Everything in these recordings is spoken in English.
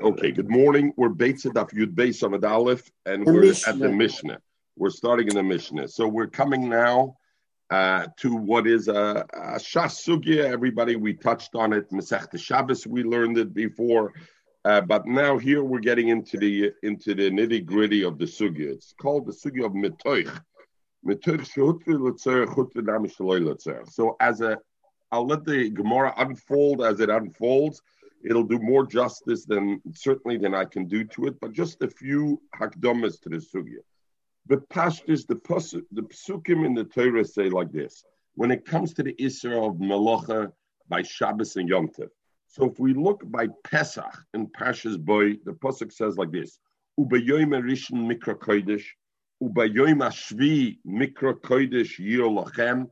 Okay, good morning. We're Beit Daf Yud Beis Amid Aleph, and The we're Mishnah. at the Mishnah. We're starting in the Mishnah. So we're coming now uh, to what is a, a Shas Sugya. Everybody, we touched on it. Masech Shabbos, we learned it before. Uh, but now here we're getting into the into the nitty gritty of the sugya. It's called the sugya of mitoich. Mitoich shehutri l'tzerich, hutri dam shaloi. So as a, I'll let the Gemara unfold as it unfolds. It'll do more justice than certainly than I can do to it. But just a few hakdomas to the sugya. The pashtus, the pasuk, the psukim in the Torah say like this: when it comes to the Isra of Malacha by Shabbos and Yom Tov. So if we look by Pesach in Pashas Boy, the pasuk says like this: Ubayoyim Rishon Mikra Kodesh, Ubayoyim Ashvi Mikra Kodesh Yir Lachem,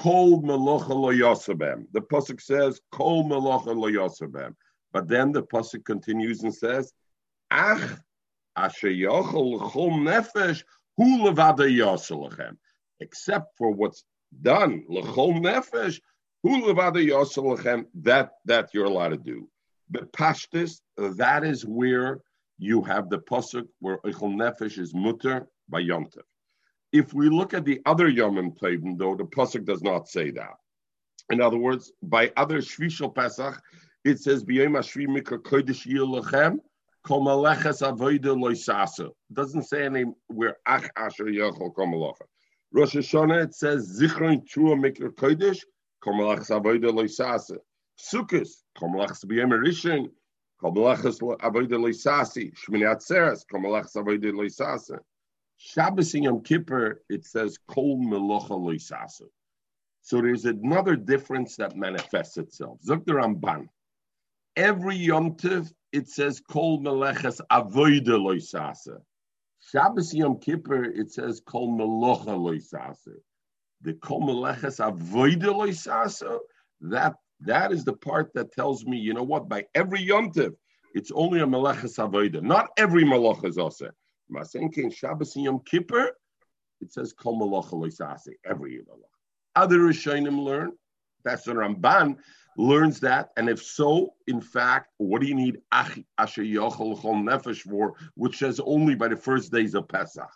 Kol Melacha Lo Yosabem. The pasuk says Kol Melacha Lo Yosabem, but then the pasuk continues and says, Ach Asher Yochel L'Chol Nefesh Hu Levada Yosalachem, except for what's done L'Chol Nefesh Hu Levada Yosalachem. That that you're allowed to do. But Pashtis, that is where you have the pasuk where Eichel Nefesh is mutter by Yom Tov. If we look at the other Yom Tovim, though, the pasuk does not say that. In other words, by other Shvishal Pesach, it says B'yom Ashvi Mikra Kodesh Yir Lechem Kol Maleches Avodah Lo doesn't say any where Ach Asher Yochel Kol Malecha. Rosh Hashanah it says Zichron Trua Mikra Kodesh Kol Maleches Avodah Lo Yisasa. Sukkot Kol Maleches B'yom Rishon Kol Maleches Avodah Lo Shmini Atzeres Kol Maleches Avodah Lo Yisasa. Shabbos and Yom Kippur, it says Kol Melocha Lo Yisasa. So there's another difference that manifests itself. Zok the Ramban. Every Yom Tov, it says Kol Meleches Avoida Lo Yisasa. Shabbos Yom Kippur, it says Kol Melocha Lo Yisasa. The Kol Meleches Avoida Lo Yisasa, that, that is the part that tells me, you know what, by every Yom Tov, it's only a Meleches Avoida. Not every Melocha is also. Masenke Shabbos and Yom Kippur, it says Kol Melacha Lo Yisasa, every Melacha. Other Rishonim learn, that's the Ramban learns that, and if so, in fact, what do you need Asher Yochel Chol Nefesh for, which says only by the first days of Pesach?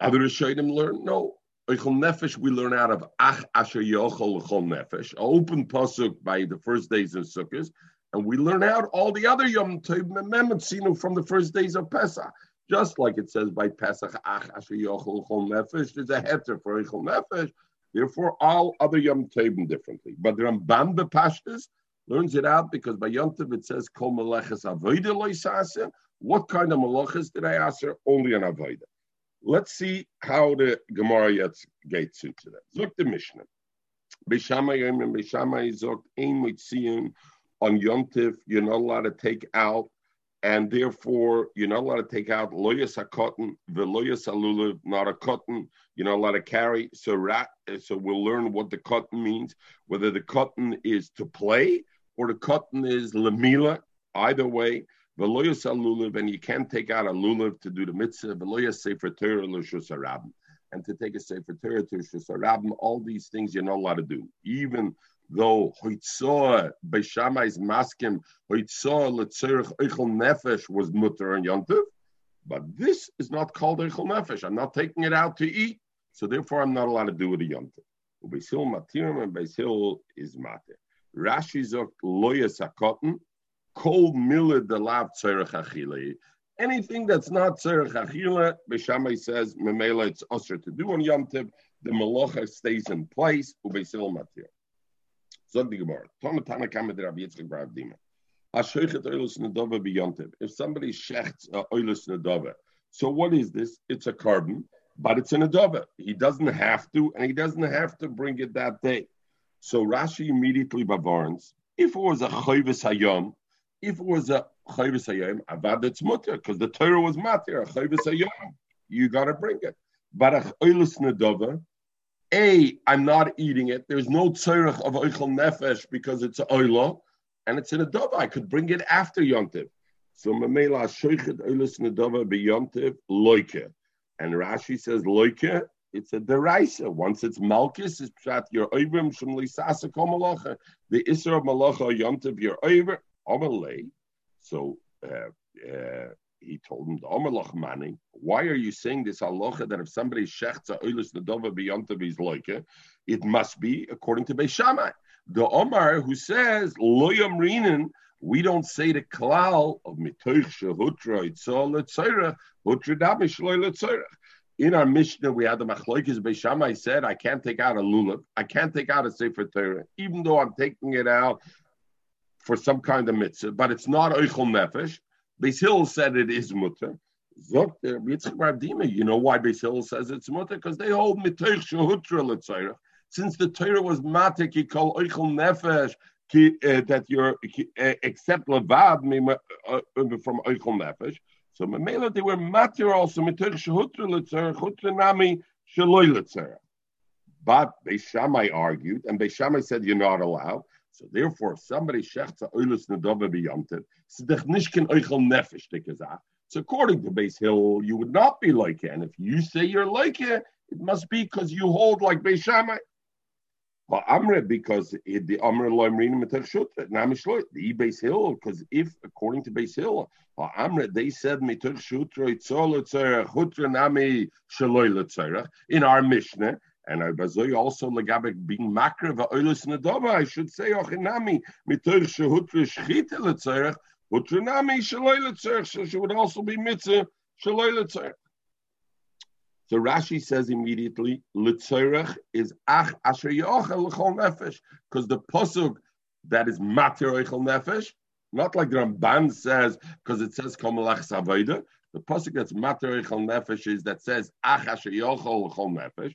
Other Rishonim learn, no. Eichel Nefesh we learn out of Ach Asher Yochel Chol Nefesh, open pasuk by the first days of Sukkot, and we learn out all the other Yom Tov Memetsinu from the first days of Pesach. Just like it says by Pesach, Ach Asher Yochel Chol Nefesh, there's a heter for Eichel Nefesh. Therefore, all other Yom Tovim differently. But the Ramban Bepashtas learns it out because by Yom Tov it says Kol Meleches Avodah Lo What kind of malachas did I ask her? Only an Avodah. Let's see how the Gemara gets, gets into that. Look the Mishnah. Beishamai Yom and Beishamai Zok Ein Mitziyim on Yom Tov, you're not allowed to take out, and therefore you're not allowed to take out loyas a cotton, veloyas alulav, not a cotton. You're not allowed to carry. So rat, so we'll learn what the cotton means, whether the cotton is to play or the cotton is lamila. Either way, veloyas alulav, and you can't take out a lulav to do the mitzvah. Veloyas sefer Torah l'shus harabim, and to take a sefer Torah to l'shus harabim. All these things you're not allowed to do, even though Hoitzoa Beishamai's maskim Hoitzoa Letzerich Eichel Nefesh was mutter and yontiv, but this is not called Eichel Nefesh. I'm not taking it out to eat, so therefore I'm not allowed to do it a yontiv. Beisil matirim and Beisil is matir. Rashi zok loyas hakotten kol mila de lav tzerich achile. Anything that's not tzerich achile, Beishamai says memela it's usher to do on yontiv. The malacha stays in place. Ubeisil matir. Zog Gemara. Tana Rabbi Yitzchak oilus nedova. If somebody shechts uh, oilus nedova, so what is this? It's a carbon, but it's an adova. He doesn't have to, and he doesn't have to bring it that day. So Rashi immediately bavarns. If it was a chayvis hayom, if it was a chayvis hayom, avad it's mutter because the Torah was matir. A chayvis hayom, you got to bring it. But a oilus nedova, a, I'm not eating it. There's no tzorich of oichel nefesh because it's oila, and it's in a dova. I could bring it after yontiv. So mamela shoichet oilis nedova beyontiv loike, and Rashi says loike it's a deraisa. Once it's malchus, it's pshat your oivrim shem lisasa malacha. The isra of malacha yontiv your over amalei. So uh, uh, he told him the amalach mani. Why are you saying this halacha that if somebody shechts a oilus nedova beyontiv his loike, it must be according to Beis Shammai. The Omar who says loyam rinin we don't say the klal of mitoich shehutra itzol letzorach hutra damish loy letzorach. In our Mishnah, we had the Machloikis Beishamai said, I can't take out a lulav, I can't take out a Sefer Torah, even though I'm taking it out for some kind of mitzvah, but it's not Eichel Nefesh. Beis Hill said it is mutter. You know why Beis Hill says it's mutter? Because they hold mitoich shehutra letzorach. Since the Torah was matik, he called Eichel Nefesh, uh, that you're uh, except levad uh, from oichel nefesh. So memela they were matir also mitir shehutra letzer chutra nami letzer. But Beishamai argued, and Beishamai said you're not allowed. So therefore, if somebody shechtza oilus nedova biyamtiv, sidach nishkin oichel nefesh tikazah. So according to Beis Hill, you would not be like it. And if you say you're like it, it must be because you hold like Beishamai. But Amre, because the Amre loy mrinim etershut, namishloy, the Beis Hill, because if, according to Beis Hill, uh, Amre, they said metershut roitzol letzerach, hutra nami shaloy in our Mishnah, and I bazoy also legabek being makra va'oilus nadova, I should say, ochinami, metershut hutra shchita letzerach, hutra nami shaloy letzerach, so she would also be mitzvah shaloy letzerach. So Rashi says immediately, Litzorach is Ach Asher Yochel L'chol Nefesh, because the posuk that is Matir Eichel Nefesh, not like the Ramban says, because it says Komalach Savoida. The posuk that's Eichel Nefesh is that says Ach Asher Yochel Nefesh.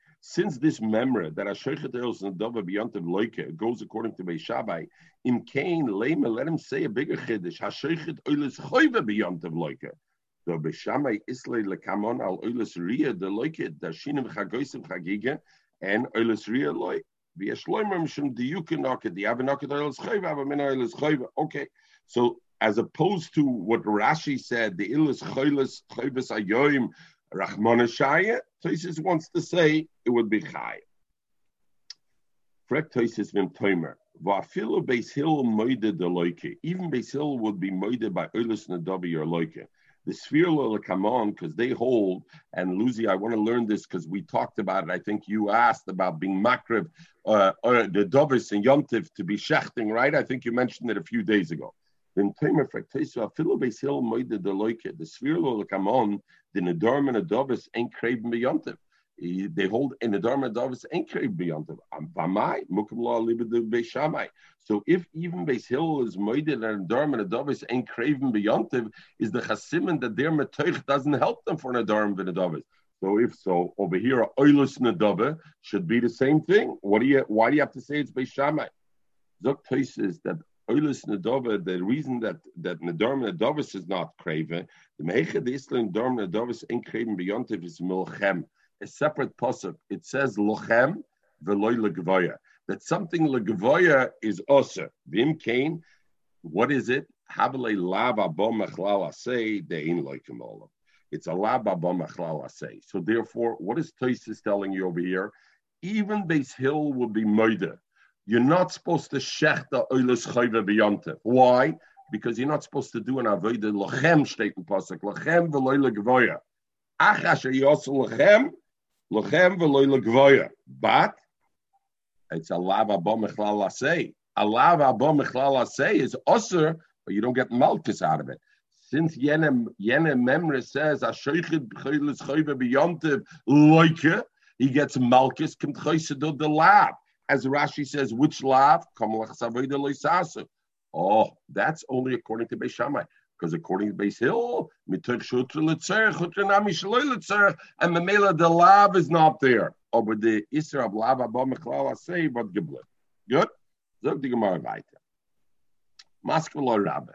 Since this memory that Ashochet Eros and Dova B'yantiv Loike goes according to Beishabai, in Cain, Lema, let him say a bigger chiddush. Hashochet Oilis Choyve B'yantiv Loike. So Beshamai Islay Lekamon al Oilis Ria de Loike Dashinim Chagoisim Chagiga and Oilis Ria the Chayva. Okay, so as opposed to what Rashi said, the Ilis Chaylis Chayvis Ayoim Rachmana Shaya, Toisis wants to say it would be Chay. Frek Toisis Vim Toimer. Va'afilu Beis Hill Moide de Loike. Even Beis would be Moide by Oilis Nadabi or Loike the Sfirla come on because they hold. And Lucy, I want to learn this because we talked about it. I think you asked about being makriv, uh, or the dovis and Yomtiv to be shechting, right? I think you mentioned it a few days ago. In Tamer Fraktesu, Afilu Beis Hill Moide de Loike, the Sfirla come on, the Nedorm and the dovis ain't craving beyontiv they hold in the Dharma Davis ain't beyond them. Bamai, Mukim Law Libid Beishamai. So if even Beis Hill is Moide and Dharma Davis ain't craving beyond them, is the Chasimin that their Metoich doesn't help them for Nadarm Vinadavis. So if so, over here, Oilus Nadava should be the same thing. What do you? Why do you have to say it's Beishamai? Zok says that Nadava, the reason that that Nadarm Nadavis is not craving, the the Islam Dharma Nadavis ain't craving beyond is Milchem a separate pasuk. It says lochem veloy legvoya. That something legvoya is oser. Vim kain. What is it? Havale lava bom mechlal asay dein loikim olam. It's a lava bom mechlal asay. So therefore, what is Tosis telling you over here? Even Beis Hill will be murder. You're not supposed to shech the oilus chayve beyonte. Why? Because you're not supposed to do an avodah lochem steht pasuk lochem veloy legvoya. Ach asher yosu lochem Lochem v'loy legvoya. But it's a lava mechlal asay. A lava mechlal asay is osir, but you don't get malchus out of it. Since Yenem Yenem Memre says Ashoichid b'choyles choyve b'yontiv loike, he gets malchus kim the lab. As Rashi says, which loisasu. Oh, that's only according to Beis Shammai because according to Beis Hill, and the Mela, the lab is not there. aber the Isra of Mechlal say what geblip. Good? Zog die Gemara weiter. Maskvelo Rabbe.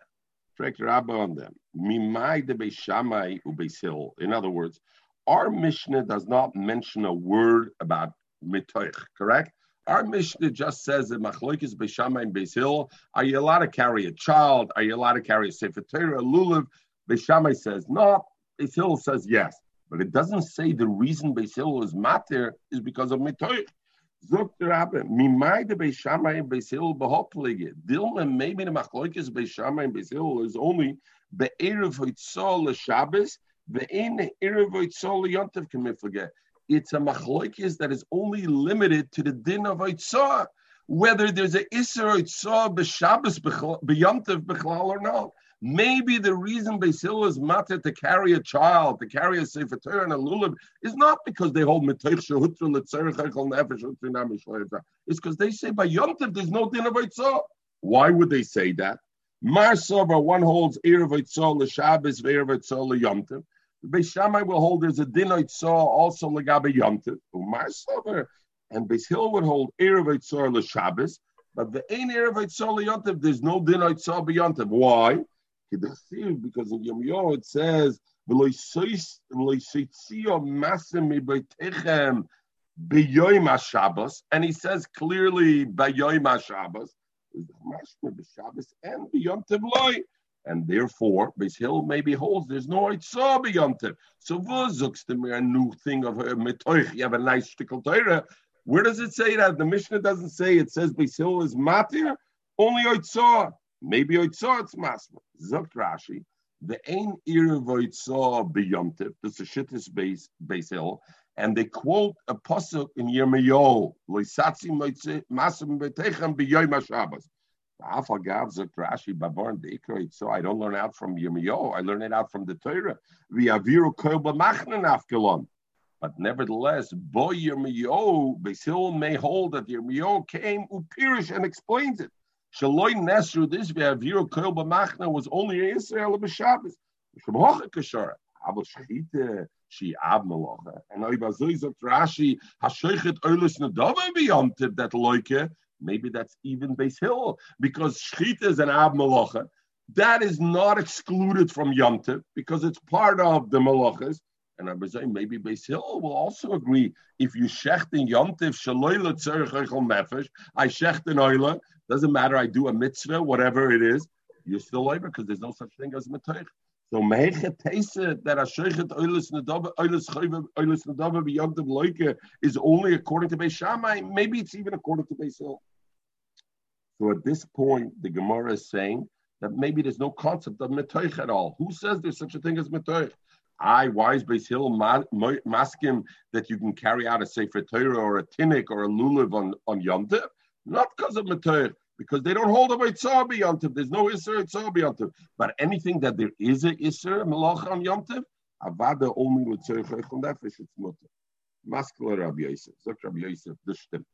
Fragt Rabbe on them. Mimai de Beishamai Ubesil. In other words, our Mishnah does not mention a word about mitoich, correct? Our Mishnah just says that Machloikis Beishamai and Beisil, are you allowed to carry a child? Are you allowed to carry a Sefer Torah, lulav? Beishamai says no. Beisil says yes. But it doesn't say the reason Beisil is matter is because of mitoich. Zogt der Rabbe, mimai de and Beisil behoplige. Dilma maybe the Machloikis Beishamai and Beisil is only be'erev hoitzol l'Shabbos it's a machloikis that is only limited to the din of Eitzah, whether there's a Isser Eitzah b'Shabbos b'Yontiv b'Chlal or not. Maybe the reason Basil is matter to carry a child, to carry a Sefer Torah and a Lulav, is not because they hold Metoich Shehutru L'Tzerech Echel Nefesh Utru It's because they say by there's no din of Eitzah. Why would they say that? Mar Sober, one holds Erev Eitzah l'Shabbos, Erev Eitzah l'Yontiv. Beis will hold there's a din saw also legabe yomtiv. Umar sover, and Beis Hill would hold erev itzor l'Shabbos, but the ein erev itzor l'yontiv, there's no din itzor b'yontiv. Why? Because in Yom Yo it says masim mibeitechem b'yoyim Shabbos, and he says clearly b'yoyim Shabbos is the mashma b'Shabbos and b'yontiv loy. And therefore, Beis Hill maybe holds there's no Eitzah beyontiv. So v'zukst a new thing of a metoich. You have a nice shtickle Torah. Where does it say that? The Mishnah doesn't say it says Beis Hill is matir, only Eitzah. Maybe Eitzah it's masma. Zukt Rashi. The ain ir v'Eitzah beyontiv. This is shittis Beis Beis Hill. And they quote a pasuk in Yirmiyahu, "Loisatzi masim betechem b'yoyim Shabbos." So I don't learn out from Yirmiyahu. I learn it out from the Torah. But nevertheless, boy Yirmiyahu, Basil may hold that Yirmiyahu came upirish and explains it. Shaloi Nesru, this V'aviru Koil B'machna was only in Israel B'Shabbos. Shemhocha Kashara. Aber Shechite, she Ab Melocha. And Oibazoi Zot Rashi, Hashoichet Oilus Nadava B'yomtiv, that Loike, Maybe that's even Beis Hill because Shchita is an Ab Malacha. That is not excluded from Yom because it's part of the Malachas. And I'm saying maybe Beis Hill will also agree if you shecht in Yom Tiv shaloyla tzerich I shecht in oila. Doesn't matter. I do a mitzvah, whatever it is. You're still over because there's no such thing as mitoich. So meiche teise that ashochet oilis nadava oilis chayve oilis nadava b'yogdav loike is only according to Beis Shammai. Maybe it's even according to Beis Hill. So at this point, the Gemara is saying that maybe there's no concept of metoich at all. Who says there's such a thing as metoich? I, wise Beis Hill, maskim that you can carry out a Sefer Torah or a Tinnik or a Lulav on, on Yom Not because of metoich because they don't hold a Eitzah Yontif. There's no Isser Eitzah Yontif. But anything that there is a Isser Melach on Yontif, Avada only with Tzerich Echel Nefesh, it's Mutter. Maskele Rabbi Yosef. Zok Rabbi Yosef, this stimmt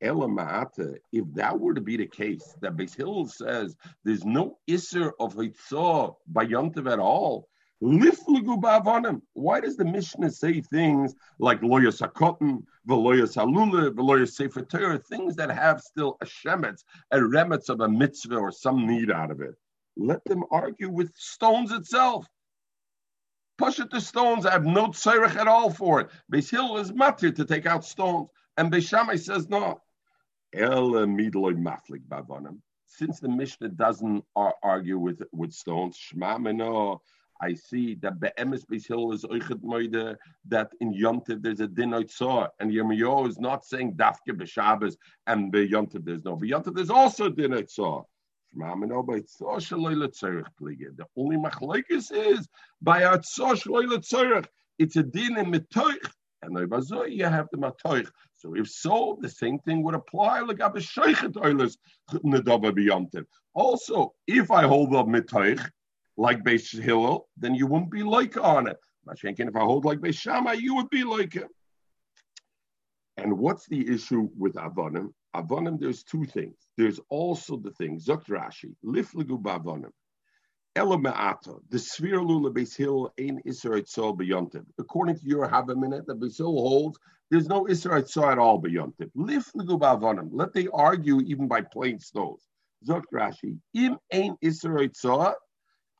if that were to be the case, that Beis Hill says there's no Isser of Hitzah by Yontiv at all, why does the Mishnah say things like loya sakotin, veloya salula, veloya sefer Torah, things that have still a shemetz, a remetz of a mitzvah or some need out of it? Let them argue with stones itself. Push it to stones. I have no tzarech at all for it. Beis Hill is matir to take out stones, and Beis Shammai says no. El Since the Mishnah doesn't argue with with stones, Shema I see that Be'emes Beis Hill is Oichet Moide, that in Yontiv there's a din Oitzah, and Yirmiyahu is not saying Dafke B'Shabbos, and Be'yontiv there's no. Be'yontiv there's also din Oitzah. The only machlekes is by Atzah Shloile Tzorech. It's a din in Metoich, and you have the Matoich. So if so, the same thing would apply like be yomtiv. Also, if I hold up Metoich, like Beis Hillel, then you wouldn't be like on it. If I hold like Beis Shammai, you would be like him. And what's the issue with Avonim? Avonim, there's two things. There's also the thing, Zok Rashi, Liflagu Bavonim. Ela the sphere lula Hill ein Israel beyontiv. According to your Havaminat, the Beis Hill holds There's no Israel at all beyond it. Let they argue even by plain stones. Zok Rashi, im ein Israel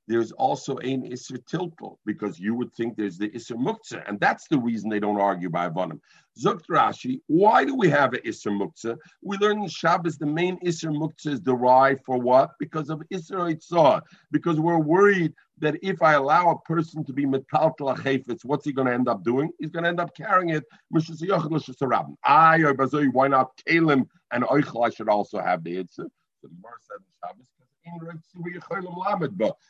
there's also ein Isser Tilpel, because you would think there's the Isser Muktzah, and that's the reason they don't argue by Avanim. Zukt Rashi, why do we have an Isser Muktzah? We learn in Shabbos the main Isser Muktzah is derived for what? Because of Isser Itzah, because we're worried that if I allow a person to be metaltal chayfetz, what's he going to end up doing? He's going to end up carrying it. I or why not Kalim and Oichel? I should also have the. So the Gemara said in Shabbos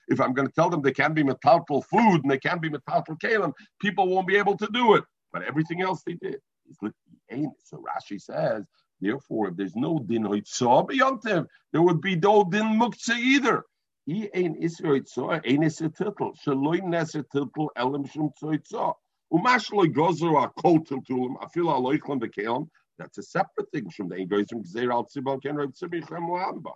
if I'm going to tell them they can't be metaltal food and they can't be metaltal kalim, people won't be able to do it. But everything else they did. So Rashi says, therefore, if there's no din hoitzah there would be no din muktzah either. That's a separate thing from the goes from Gzeir al Tzibal Ken Rav Tzibichem Lamba.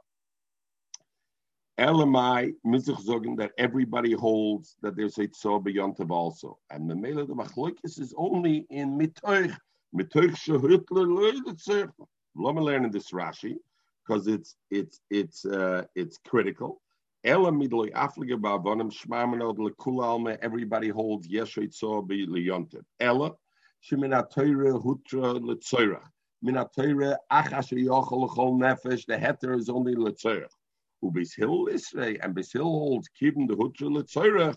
Elamai Mizrach Zogan that everybody holds that there's a tzor beyontav also, and the mele of the machlokes is only in mitoich mitoich shehutler me learn in this Rashi because it's it's it's uh, it's critical. Ela midloi aflige ba'avonim shmamanod lekulalme. Everybody holds yeshay tzor be leyontav. Ela sheminatoyre hutra letzoyrach. Minatoyre achas yochol chol nefesh. The heter is only letzoyrach Hill Isrei, and Hill holds keeping the Hutra Letzorah,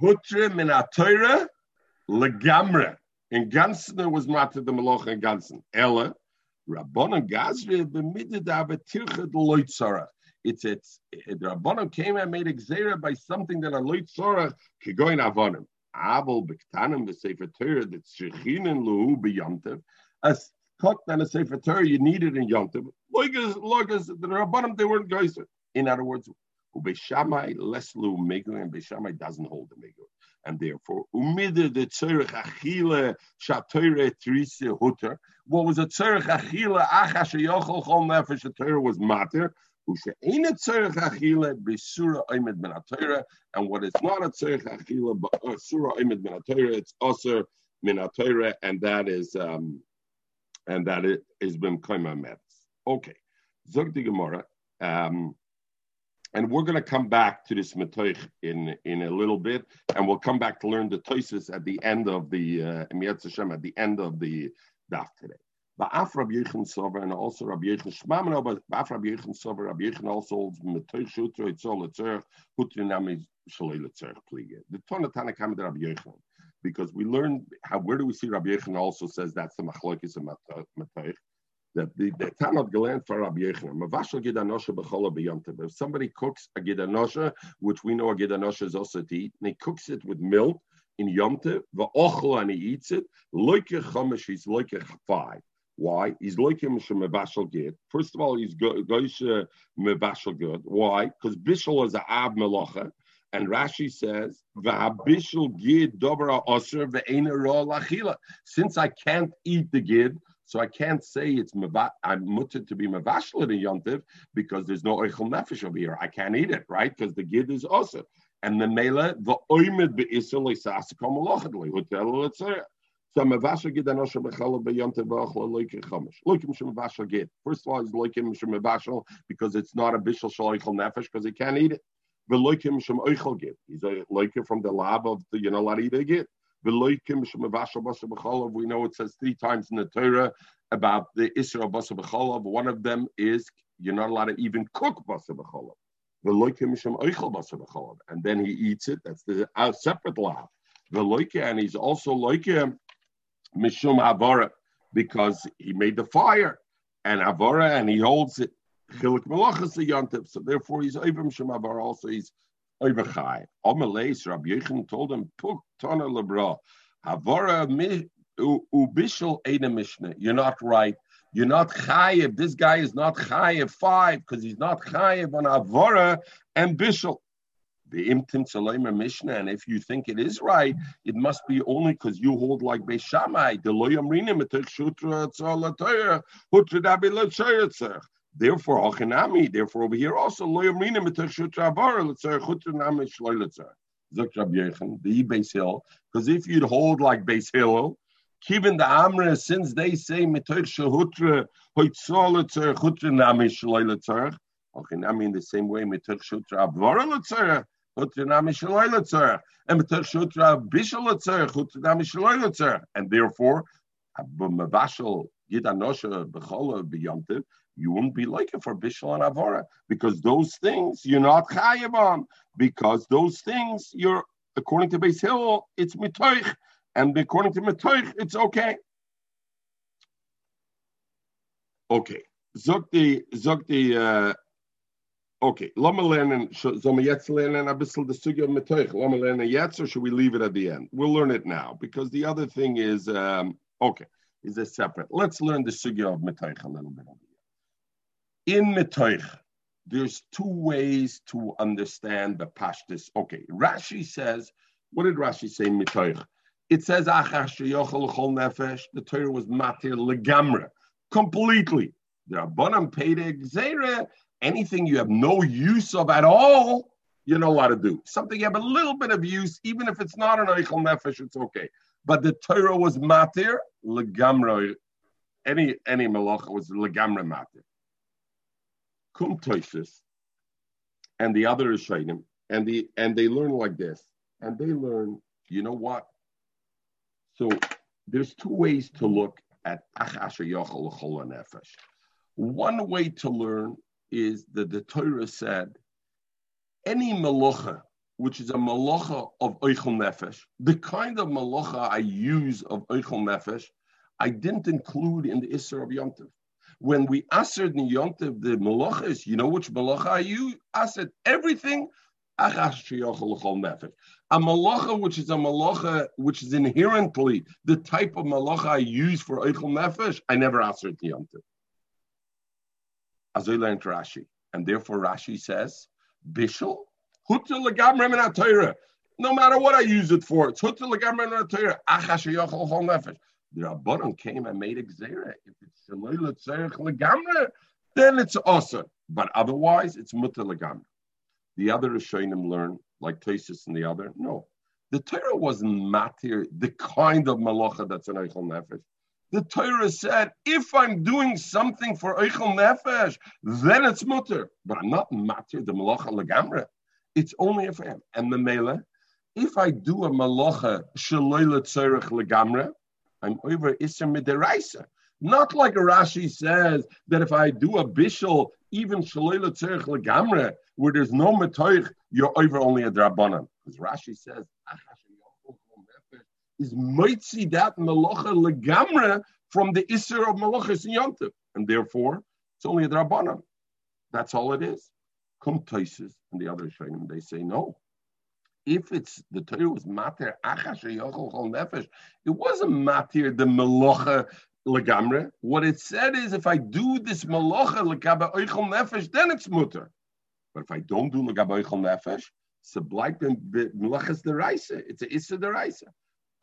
Hutra min Torah legamre. In Gansen was matter the Malach in Gansen. Ella, Rabbanon Gazri b'midded avetircha the Loitzorah. It's it's the Rabbanon came and made exera by something that a Loitzorah could go in Avonim. Abel b'ktanim v'sefer Torah that shechinen luhu b'yomtev. As cut and a sefer Torah you need it in Yomtev. Loigas, loigas, the Rabbanim, they weren't guys. In other words, Ubeshamai leslu megur, and Beshamai doesn't hold the megur. And therefore, umide the tzorech achile shatoire trise hutter. What was a tzorech achile achash yochol chol nefesh Torah was mater. And what is not a tzorech achile but uh, sura oimed ben it's also min and that is um, and that is bim kaima metz. Okay, zog the Gemara, um, and we're going to come back to this metoich in in a little bit, and we'll come back to learn the toises at the end of the uh, at the end of the daf today. Ba'af Rabbi Yechon Sover and also Rabbi Yechon Shmamano, but Ba'af Rabbi Yechon Sover, Rabbi Yechon also holds Metoich Shutra, Itzol Letzerch, Hutrinami Shalei Letzerch Pliege. The Tonatana Kamed Rabbi Yechon because we learned how where do we see Rabbi Yechon also says that's the machlokes of Matoich the, the Tanot Galan for Rabbi Yechon Mavashal Gidanosha Bechola B'Yomtev. If somebody cooks a Gidanosha, which we know a Gidanosha is also to eat, and he cooks it with milk in Yomtev, va'ochel and he eats it, loike chomesh, he's loike five. Why? He's loike mevashal gid. First of all, he's goish mevashal good. Why? Because bishul is a ab melacha. And Rashi says, gid dobra osir lachila. Since I can't eat the gid, so I can't say it's I'm mutter to be mavashal in yontiv because there's no oichel nefesh over here. I can't eat it, right? Because the gid is osir. And the mela, the oimed be'isir le'sasakom alochadli, hotel le'tzeh. So mavashal gid anosha bechala beyontiv v'achla loikim chomish. Loikim shemavashal gid. First of all, it's loikim shemavashal because it's not a bishul shaloichel nefesh because he can't eat it. Veloikim shem oichel git. He's a loikim from the lab of the, you know, avashal basa b'cholov. We know it says three times in the Torah about the Israel basa b'cholov. One of them is you're not allowed to even cook basa shem b'cholov. And then he eats it. That's the uh, separate. Veloikim, and he's also loikim mishum avara because he made the fire and avara and he holds it. So therefore, he's Avram Shemavar. Also, he's Rabbi told him, "Puk Lebra Havara Ubishal Mishnah. You're not right. You're not chayiv. This guy is not chayiv five because he's not chayiv on Avara and Bishal. The imtim Mishnah, and if you think it is right, it must be only because you hold like Beis Shammai. The Therefore, Achinami, therefore over here also, the Beis Hill, because if you'd hold like Beis Hill, Given the Amra, since they say mitoich shehutra hoitzol letzerich hutra nami shaloi letzerich. Okay, I the same way mitoich shehutra letzerich, and therefore, you wouldn't be like it for bishal and avora because those things you're not chayiv on because those things you're according to Beis Hill it's mitoich and according to mitoich it's okay. Okay, zog die zog die uh, Okay, lass mal lernen, wir jetzt lernen ein bisschen das Züge mit euch? Lass mal lernen jetzt, or should we leave it at the end? We'll learn it now, because the other thing is, um, okay, is a separate. Let's learn the Sugya of Metoich a little bit. In Metoich, there's two ways to understand the Pashtus. Okay, Rashi says, what did Rashi say in Metoich? It says, nefesh, the Torah was matir legamra, completely. The Rabbanim paid a anything you have no use of at all, you're not allowed to do. Something you have a little bit of use, even if it's not an Eichel Nefesh, it's okay. But the Torah was matir, legamra. Any any malacha was legamra matir. Kum toises, and the other is and the and they learn like this, and they learn. You know what? So there's two ways to look at achasha yochel nefesh. One way to learn is that the Torah said any malacha, which is a malacha of Eichel Nefesh, the kind of malacha I use of Eichel Nefesh, I didn't include in the Isser of Yontiv. When we answered in Yontiv the malachas, you know which malacha I use? I said everything. A malacha which is a malacha which is inherently the type of malacha I use for Eichel Nefesh, I never answered in Yontiv. As I learned Rashi. And therefore Rashi says, Bishul, Hutul Legamre Torah. No matter what I use it for, it's Hutul Legamre Torah. Achash Yochel Chol Nefesh. The Rabbanon came and made a Xera. If it's Shalila Tzerich Legamre, then it's awesome. But otherwise, it's Mutter Legamre. The other Rishonim learn, like Tesis and the other, no. The Torah wasn't matir, the kind of malacha that's an Eichel Nefesh. The Torah said, if I'm doing something for Eichel Nefesh, then it's mutter. But I'm not matir the malacha legamre. It's only if I am. And the mele, if I do a malacha shaloyle tzerich legamre, I'm over iser midiraisa. Not like Rashi says that if I do a bishul, even shaloyle tzerich legamre, where there's no metoich, you're over only a drabanan. Because Rashi says, is mitzi that malacha legamra from the isser of malachas and yontif, and therefore it's only a drabanan. That's all it is. Kum taisis and the other shayim, they say no. If it's the Torah was matir achash nefesh, it wasn't matir the malacha legamre. What it said is, if I do this malacha legaba oichel nefesh, then it's mutter. But if I don't do legaba oichel nefesh, it's a blight melachas deraisa. It's a issa deraisa.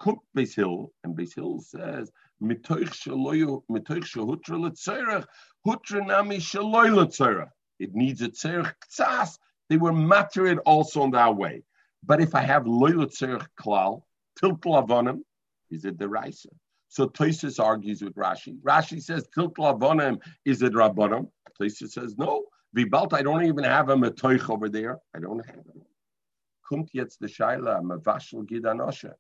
Cook Beis Hill, and Beis Hill says, Mitoich shaloyu, mitoich shahutra letzerach, hutra nami shaloy letzerach. It needs a tzerach ktsas. They were mattered also in that way. But if I have loyal tzerach klal, tilt lavonim, is it the raisa? So Toisus argues with Rashi. Rashi says tilt lavonim is it rabbanim. Toisus says no. Vibalt, I don't even have a metoich over there. I don't have it. Kumt jetzt the shaila mavashel gidanosha.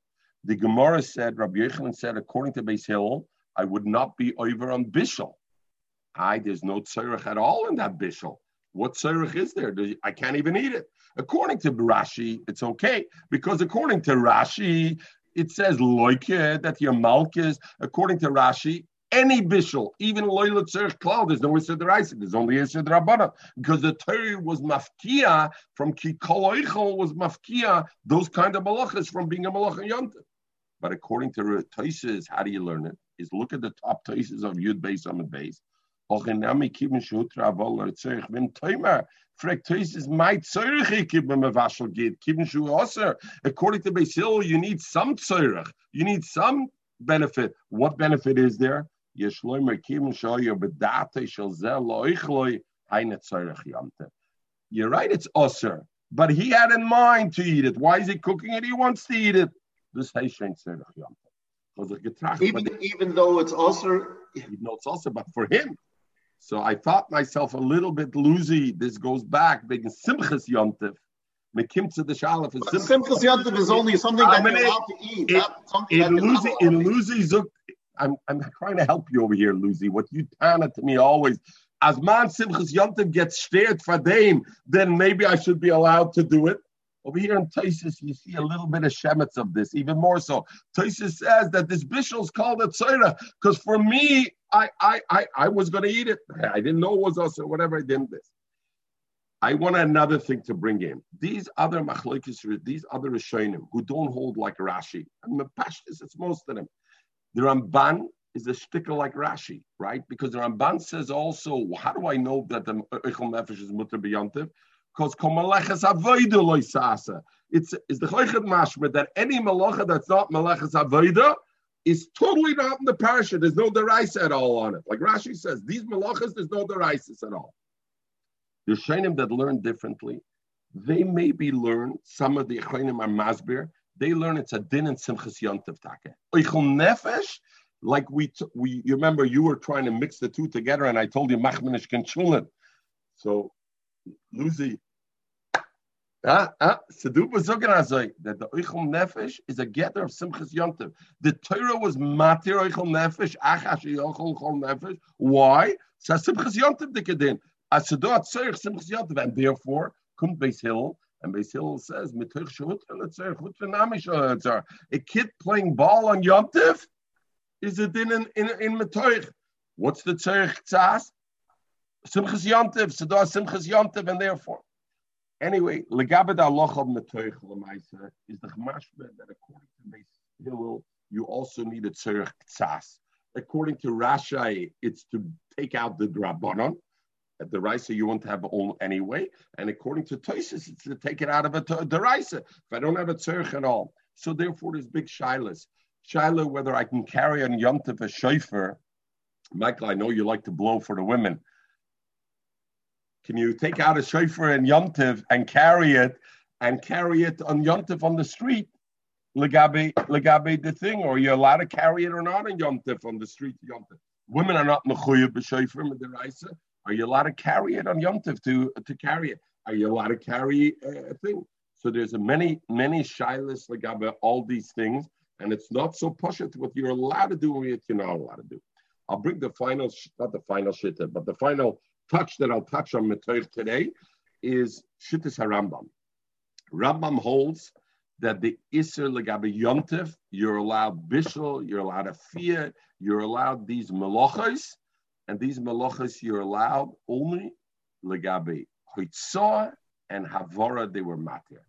The Gemara said, Rabbi Yochanan said, according to Beis Hill, I would not be over on Bishel. I there's no tzarech at all in that Bishel. What tzarech is there? I can't even eat it. According to Rashi, it's okay because according to Rashi, it says loike that your malchus. According to Rashi, any bishul, even loyal tzerich cloud, there's no issue the There's only issue the rabbana because the Torah was mafkia from kikol was mafkia those kind of malachas from being a malach yontif. But according to Taisis, how do you learn it? Is look at the top Taisis of Yud Beis shu oser. According to Beis Hill, you need some tzerich. You need some benefit. What benefit is there? You're right, it's oser. But he had in mind to eat it. Why is he cooking it? He wants to eat it. This Tzerach Yom Even, even though it's also even though it's also, but for him. So I thought myself a little bit loosey. This goes back big Simchas Yontif. Mekimtza the Shalaf is Simchas Yontif is only something that you're allowed to eat. It, something in Lucy, in I'm I'm trying to help you over here, Lucy. What you tana to me always. As man Simchas Yontif gets stared for them, then maybe I should be allowed to do it. Over here in Taisus, you see a little bit of shemitz of this, even more so. Taisus says that this bishul is called a tzara because for me, I, I, I, I was going to eat it. I didn't know it was us or whatever. I didn't this. I want another thing to bring in. These other machlokes, these other Rishonim who don't hold like Rashi, and Mepashtis, it's most of them. The Ramban is a sticker like Rashi, right? Because the Ramban says also, how do I know that the Eichel Nefesh is mutter b'yantiv? Because komaleches avoida loisasa. It's is the choichet mashma that any malacha that's not maleches avoida is totally not in the parasha. There's no deraisa at all on it. Like Rashi says, these malachas, there's no deraisas at all. The shainim that learn differently, they maybe learn some of the achronim are masbir. They learn it's a din and simchas yontav take. Oichel nefesh, like we t- we you remember you were trying to mix the two together, and I told you machmenish kenchulin. So Lucy. Ah, ah, that the Oichel Nefesh is a getter of Simchas Yontiv. The Torah was Matir Oichel Nefesh, Achash Yochel Chol Nefesh. Why? So Simchas Yontiv dikadin. Asedu Atzoich Simchas Yontiv, and therefore, come Beis Hill, and Beis Hill says, Mitoich Shehut Letzerich, Hut V'namish A kid playing ball on Yontiv is it in in in, in. What's the Tzerich Tzas? Simchas Yontiv, Sadar Simchas Yontiv, and therefore. Anyway, Legabed Allah of Metoich Lamaisa is the Chamashbe that according to Beis Hillel, you also need a Tzerich Tzas. According to Rashi, it's to take out the Drabanon. At the Raisa, you won't have all anyway. And according to Toises, it's to take it out of a, the Raisa. If I don't have a Tzerich at all. So therefore, there's big Shilas. Shiloh, whether I can carry on Yontif a shofar. Michael, I know you like to blow for the women. Can you take out a shofar and yontiv and carry it and carry it on yontiv on the street? Legabe, legabe the thing, or you're allowed to carry it or not on yontif on the street yontif. Women are not mechuyah b'shofar midiraisa. Are you allowed to carry it on yontif to to carry it? Are you allowed to carry uh, a thing? So there's a many many shilas legabe all these things, and it's not so pushet what you're allowed to do and what you're not allowed to do. I'll bring the final, not the final shitta, but the final touch that I'll touch on Metoich today is Shittis HaRambam. Rambam holds that the Isser Legabe Yontif, you're allowed Bishel, you're allowed a fear, you're allowed these Melochas, and these Melochas you're allowed only Legabe Hoitzah and Havora, they were Matir.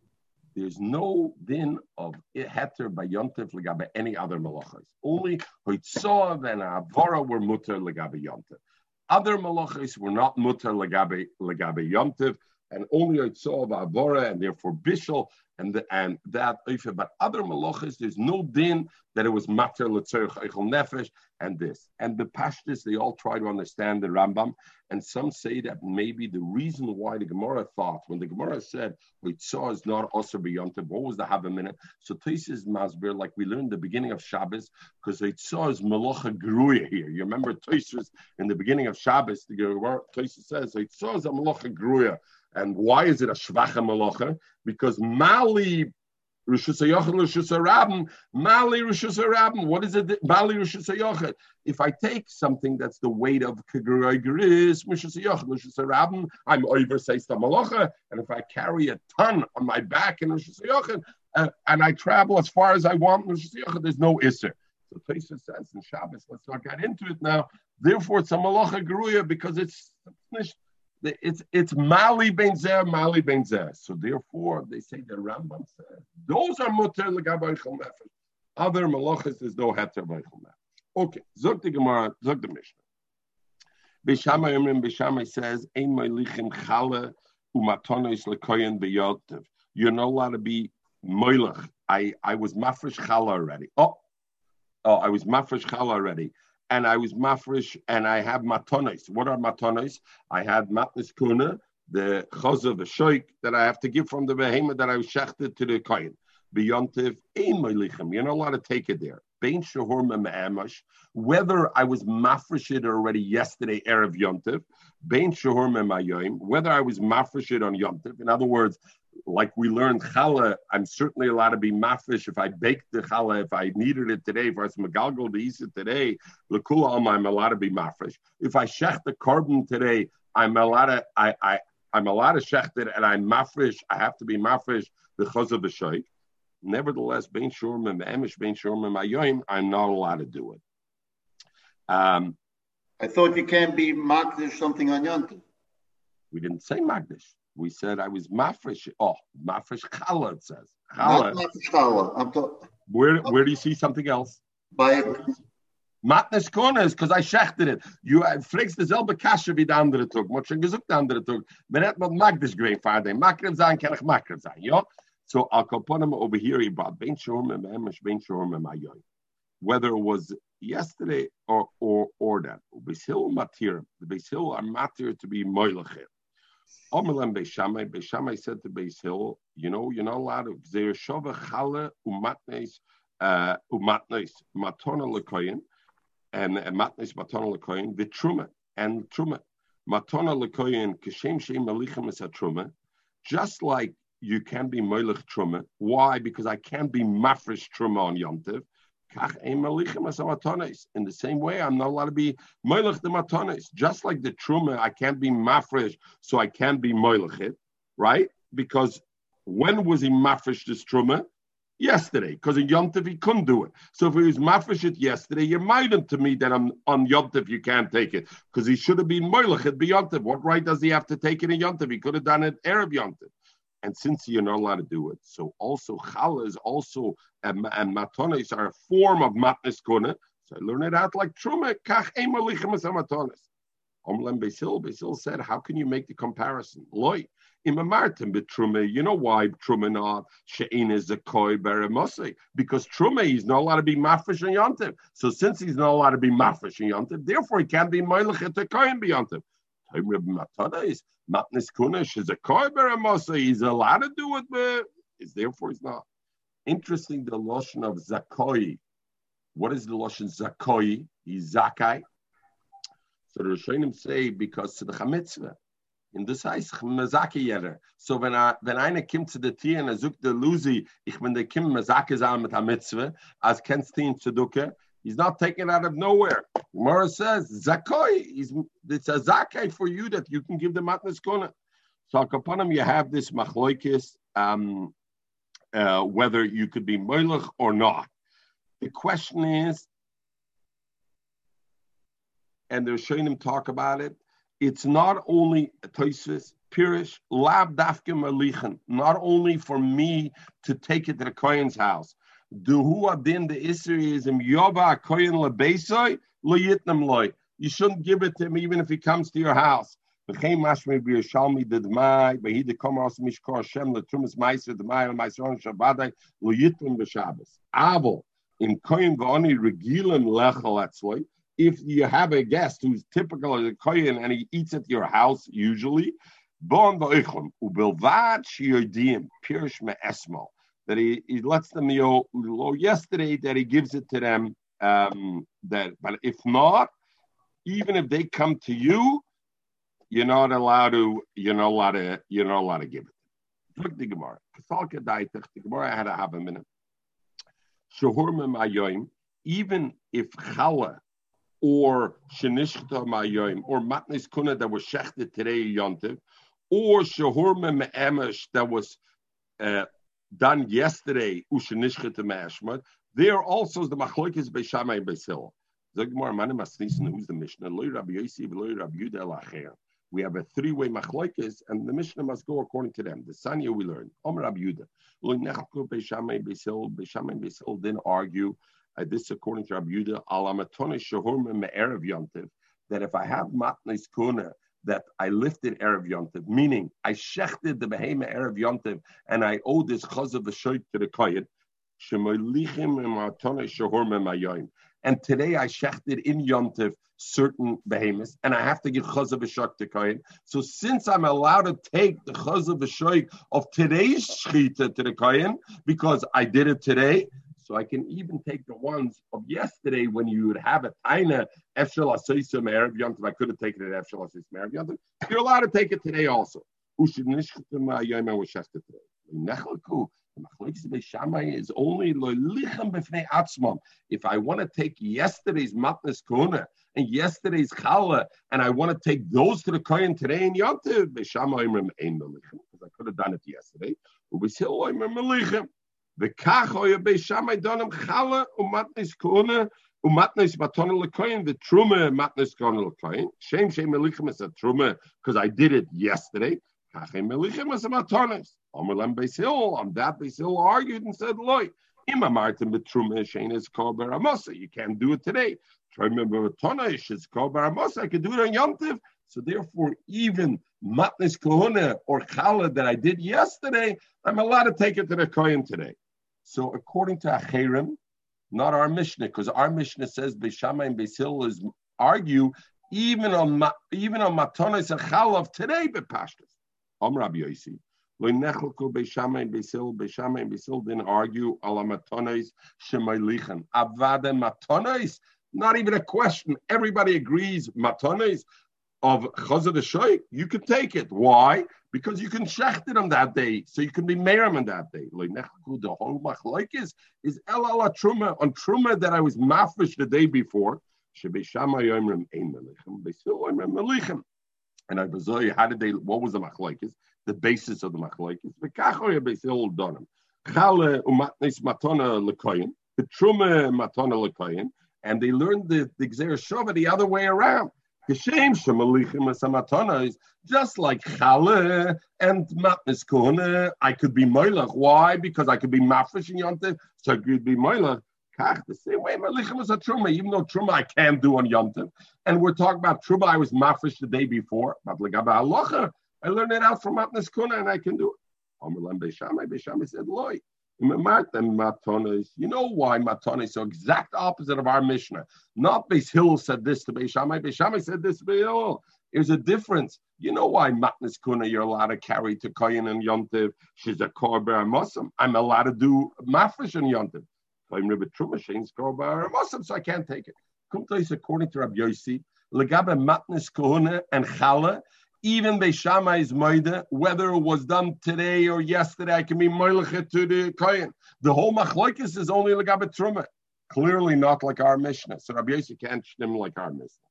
There's no din of heter by Yontif Legabe any other Melochas. Only Hoitzah and Havora were Mutter Legabe Yontif. Other malachis were not mutar legabe legabe yomtiv, and only Yitzhak Avora, and therefore Bishel, and the, and that But other malachis, there's no din that it was mater letzerich eichel nefesh and this. And the pashtus, they all try to understand the Rambam, and some say that maybe the reason why the Gemara thought when the Gemara said Yitzhak is not also beyontiv, what was the minute? So Taisis Masber, like we learned the beginning of Shabbos, because Yitzhak is malacha gruya here. You remember Taisis in the beginning of Shabbos, the Gemara Taisis says Yitzhak is a malacha gruya. And why is it a shvacha malacha? Because Mali Rishus Hayochet Rishus Rabin, Mali Rishus Rabin. What is it? Mali Rishus Hayochet. If I take something that's the weight of Kagris, Rishus Hayochet Rishus Rabin, I'm over Seista Malacha, and if I carry a ton on my back in Rishus Hayochet, uh, and I travel as far as I want in Rishus Hayochet, there's no Isser. So Taisa says in Shabbos, let's not get into it now. Therefore, it's a Malacha Geruya because it's it's it's Mali Ben Zer, Mali Ben Zer. So therefore, they say the Rambam says those are mutter legabay nefesh. Other malachas is no heter nefesh. Okay, zok the Gemara, zok the Mishnah. Bishama Yomrim Bishama says ein meilichim chala umatonis lekoyen beyotiv. You're not allowed to be moilach. I I was mafresh chala already. Oh, oh, I was mafresh chala already and I was mafresh, and I have matonis. What are matonis? I had matnis kuna, the chazav, the shoik that I have to give from the behemoth that I was shechted to the kohen. beyontiv ein moilichem. You're not allowed to take it there. Bein shahur Whether I was mafreshid already yesterday erev yontiv, bein shahur mayoim. Whether I was mafreshid on yontiv. In other words, like we learned challah, I'm certainly allowed to be mafresh if I baked the challah, if I needed it today, if I was megalgal to eat it today, lekula alma, I'm allowed to be mafresh. If I shech the carbon today, I'm allowed to, I, I, I'm allowed to shech it and I'm mafresh, I have to be mafresh because of the shaykh. Nevertheless, bein shurma me'emish, bein shurma mayoim, I'm not allowed to do it. Um, I thought you can't be makdish something on yontif. We didn't say magdish. We said I was mafresh. Oh, mafresh challah. It says challah. Mafresh challah. I'm talking. Where Where do you see something else? By Matnes is because I schechted it. You uh, fragst dezelfde kasche wie de andere tog. Moet schon gesucht de andere tog. Men het wat magdish grein vader. Makrev zijn kan ik makrev zijn. Ja. So I'll compound over here. He brought ben shorm and memesh ben shorm and mayoy. Whether it was yesterday or or or that. Besil matir. The besil are matir to be moilachet. Omelem Beishamai, Beishamai said to Beis Hill, you know, you're not allowed to Gzeir Shova Chale Umatnes uh, Umatnes Matona Lekoyin and Matnes Matona Lekoyin the Truma and Truma Matona Lekoyin Kashem Shem Malichem is a Truma just like you can be Moilich Truma. Why? Because I can't be Mafresh Truma on Yom in the same way, I'm not allowed to be moilach the matonis. Just like the truma, I can't be mafresh, so I can't be moilach it, right? Because when was he mafresh this truma? Yesterday, because in Yontif he couldn't do it. So if he was mafresh it yesterday, you're minded to me that I'm on Yontif you can't take it because he should have been moilach it beyond What right does he have to take it in Yontif? He could have done it Arab Yontif. And since you're not allowed to do it, so also challah is also and, and matonis are a form of matnes kona. So I learn it out like truma kach matonis. Omlem Basil, Basil said, how can you make the comparison? Loy, imamartim betruma. You know why truma not shein is a koi beremosi? Because truma is not allowed to be mafresh and yontiv. So since he's not allowed to be mafresh and yontiv, therefore he can't be moilich at koyin beyontiv. Matana is matnis kunish is a koi beremosi. He's allowed to do it, but is therefore he's not. Interesting, the lotion of zakoi. What is the lotion zakoi? He's zakai. So the Rishonim say because to the chamitzvah. In this heißt mazaki yeder. So when I when eine kommt zu der Tier und er sucht der Luzi, ich bin der Kim mazaki sein mit der Mitzvah, als kennst ihn zu duke, he's not taken out of nowhere. Gemara says zakoi, it's a zakai for you that you can give the matnas kona. So upon him you have this machloikis, um, uh, whether you could be moilach or not. The question is, and they're showing him talk about it. It's not only toises pirish lab dafkim alichin, not only for me to take it to the Kohen's house. The loy. You shouldn't give it to him even if he comes to your house. V'chein b'hidi komaros mishkor Hashem l'trumas meiser d'mai l'meiseron shabadai l'yitlim b'shabbos. Avo, in koyin v'oni regilim atzvoi, if you have a guest who's typical of a koyin and he eats at your house usually, bon that he, he lets them know yesterday that he gives it to them, um, that, but if not, even if they come to you, you're not allowed to, you're not allowed to, you're not allowed to give it. Look the Gemara. The Gemara had to have a minute. Even if challah or shenishta mayoim or matnis kuna that was shechted today yontiv, or shahurma me'emesh that was uh, done yesterday ushenishta mashmat, there also the machlokes beisil. Gemara manim asnisin who's the Mishnah we have a three-way machlokes, and the Mishnah must go according to them. The Sanya we learn. Omer Rabbi Beisil didn't argue. Uh, this according to Rabbi yontiv. That if I have matnes kuna, that I lifted Erev Yontiv, meaning I shechted the Behema Erev Yontiv, and I owe this chaz of the shoyt to the koyet, and today I shechted in Yontif certain behemoths, and I have to give chazav v'shak to kohen. So since I'm allowed to take the chazav v'shak of today's shechita to the kohen because I did it today, so I can even take the ones of yesterday when you would have a taina efshel asoisim erev yontiv. I could have taken it efshel asoisim erev yontiv. You're allowed to take it today also. Uh, is only if I want to take yesterday's matnes kona and yesterday's challah, and I want to take those to the kohen today in yontiv, because I could have done it yesterday וכך היה בי שמאי דונם חלה ומתניס כהונה ומתניס מתונה לכהן ותרומה מתניס כהונה לכהן. שם שם מליכם is a truma because I did it yesterday. כך הם מליכם is a matonis. אמר להם בייס היל, on that base hill argued and said, loy, אם אמרתם בתרומה שאין is called baramosa, you can't do it today. Truma b'matonish is called baramosa, I can do it on Yom Tiv. So therefore, even matnis kahuna or challah that I did yesterday, I'm allowed to take it to the kohen today. So according to Acherim, not our Mishnah, because our Mishnah says Beishamai and Beisil is argue even on even on Matonis and Chalav today, but Pashtas. Om Rabbi Yossi. Loinechelku Beishamai and Beisil, Beishamai and Beisil didn't argue ala Matonis Shemailichan. Avada Matonis, not even a question. Everybody agrees Matonis of Chazad Shoy, you can take it. Why? Because you can shecht it on that day, so you can be merim on that day. The whole machlokes is el ala truma on truma that I was mafish the day before. And I was oh, how did they? What was the machlokes? The basis of the machlokes. The truma matona lekoyin. And they learned the the Shova the other way around. Geshem shemalichim esamatonos, just like chale and matnis I could be moilach. Why? Because I could be mafish in yontif, so I could be moilach. Kach, the same way malichem is a truma, even though truma I can't do on yontif. And we're talking about truma I was mafish the day before, but I learned it out from matnis and I can do it. Omerlam beishamai, beishamai said, loy. You know why matonis is so exact opposite of our Mishnah. Not Beis Hill said this to Beis Shammai, Beis Shammai said this to Beis Hill. Oh, there's a difference. You know why matnas kuna you're allowed to carry to Koyin and Yontiv. She's a korber Muslim. I'm allowed to do mafresh and Yontiv. I'm Rebbe Trumashin's korber Muslim, so I can't take it. Kumtais according to Rabbi Yossi, legabe matnas kuna and chala even Beishamai's Moida, whether it was done today or yesterday, I can be Moilichet to the Kohen. The whole Machlokes is only like Truma. Clearly not like our Mishnah. So Rabbi Yossi can't stem like our Mishnah.